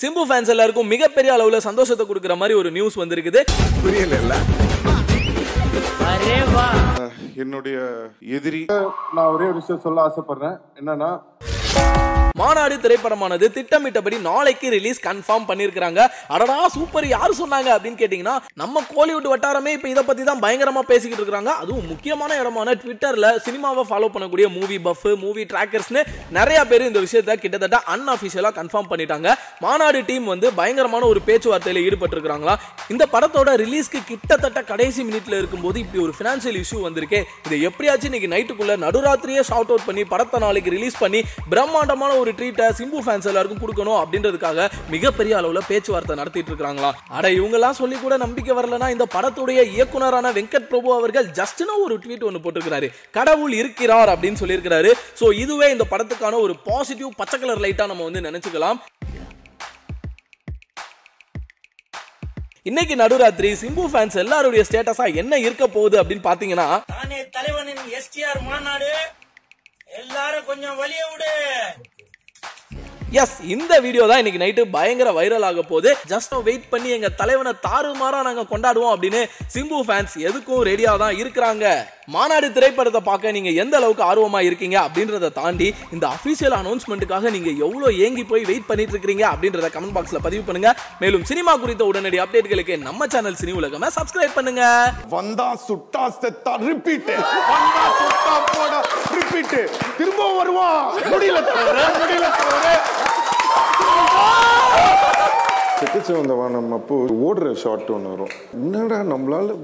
Simbu fans எல்லாருக்கும் மிகப்பெரிய அளவுல சந்தோஷத்தை கொடுக்குற மாதிரி ஒரு நியூஸ் வந்திருக்குது. புரியல என்னுடைய எதிரி. நான் ஒரே ஒரு விஷயம் சொல்ல ஆசைப்படுறேன். என்னன்னா மாநாடு திரைப்படமானது திட்டமிட்டபடி நாளைக்கு ரிலீஸ் கன்ஃபார்ம் பண்ணிருக்காங்க அடடா சூப்பர் யார் சொன்னாங்க அப்படின்னு கேட்டீங்கன்னா நம்ம கோலிவுட் வட்டாரமே இப்போ இதை பத்தி தான் பயங்கரமா பேசிக்கிட்டு இருக்காங்க அதுவும் முக்கியமான இடமான ட்விட்டர்ல சினிமாவை ஃபாலோ பண்ணக்கூடிய மூவி பஃப் மூவி ட்ராக்கர்ஸ்னு நிறைய பேர் இந்த விஷயத்த கிட்டத்தட்ட அன்அஃபிஷியலா கன்ஃபார்ம் பண்ணிட்டாங்க. மாநாடு டீம் வந்து பயங்கரமான ஒரு பேச்சுவார்த்தையில ஈடுபட்டு இருக்காங்களா இந்த படத்தோட ரிலீஸ்க்கு கிட்டத்தட்ட கடைசி மினிட்ல இருக்கும்போது இப்படி ஒரு பினான்சியல் இஷ்யூ வந்திருக்கே. இதை எப்படியாச்சும் இன்னைக்கு நைட்டுக்குள்ள நடுராத்திரியே ஷார்ட் அவுட் பண்ணி படத்தை நாளைக்கு ரிலீஸ் பண்ணி பிரம்மாண்டமான ஒரு ட்ரீட்டை சிம்பு ஃபேன்ஸ் எல்லாருக்கும் கொடுக்கணும் அப்படின்றதுக்காக மிகப்பெரிய அளவுல பேச்சுவார்த்தை நடத்திட்டு இருக்காங்களா அட இவங்கெல்லாம் சொல்லி கூட நம்பிக்கை வரலனா இந்த படத்துடைய இயக்குனரான வெங்கட் பிரபு அவர்கள் ஜஸ்ட்னா ஒரு ட்வீட் ஒன்று போட்டிருக்கிறாரு. கடவுள் இருக்கிறார் அப்படின்னு சொல்லியிருக்கிறாரு. ஸோ இதுவே இந்த படத்துக்கான ஒரு பாசிட்டிவ் பச்சை கலர் லைட்டா நம்ம வந்து நினைச்சுக்கலாம். இன்னைக்கு நடுராத்திரி சிம்பு ஃபேன்ஸ் எல்லாருடைய ஸ்டேட்டஸா என்ன இருக்க போகுது அப்படின்னு பாத்தீங்கன்னா தலைவனின் எஸ்டிஆர் மாநாடு. எல்லாரும் கொஞ்சம் வழிய விடு. எஸ் இந்த வீடியோ தான் இன்னைக்கு நைட்டு பயங்கர வைரல் ஆக போகுது. ஜஸ்ட் வெயிட் பண்ணி எங்க தலைவனை தாறுமாறா நாங்க கொண்டாடுவோம் அப்படின்னு சிம்பு ஃபேன்ஸ் எதுக்கும் ரெடியா தான் இருக்கிறாங்க. மாநாடு திரைப்படத்தை பார்க்க நீங்க எந்த அளவுக்கு ஆர்வமா இருக்கீங்க அப்படின்றத தாண்டி இந்த அபிஷியல் அனௌன்ஸ்மெண்ட்டுக்காக நீங்க எவ்வளவு ஏங்கி போய் வெயிட் பண்ணிட்டு இருக்கீங்க அப்படின்றத கமெண்ட் பாக்ஸ்ல பதிவு பண்ணுங்க. மேலும் சினிமா குறித்த உடனடி அப்டேட்களுக்கு நம்ம சேனல் சினி உலகமே சப்ஸ்கிரைப் பண்ணுங்க. வந்தா சுட்டா செத்தா ரிப்பீட் வந்தா சுட்டா போட ரிப்பீட் திரும்ப வருவான் முடியல தவிர முடியல தவிர செத்து சிவந்த வானம் அப்போ ஓடுற ஷாட் ஒன்று வரும். என்னடா நம்மளால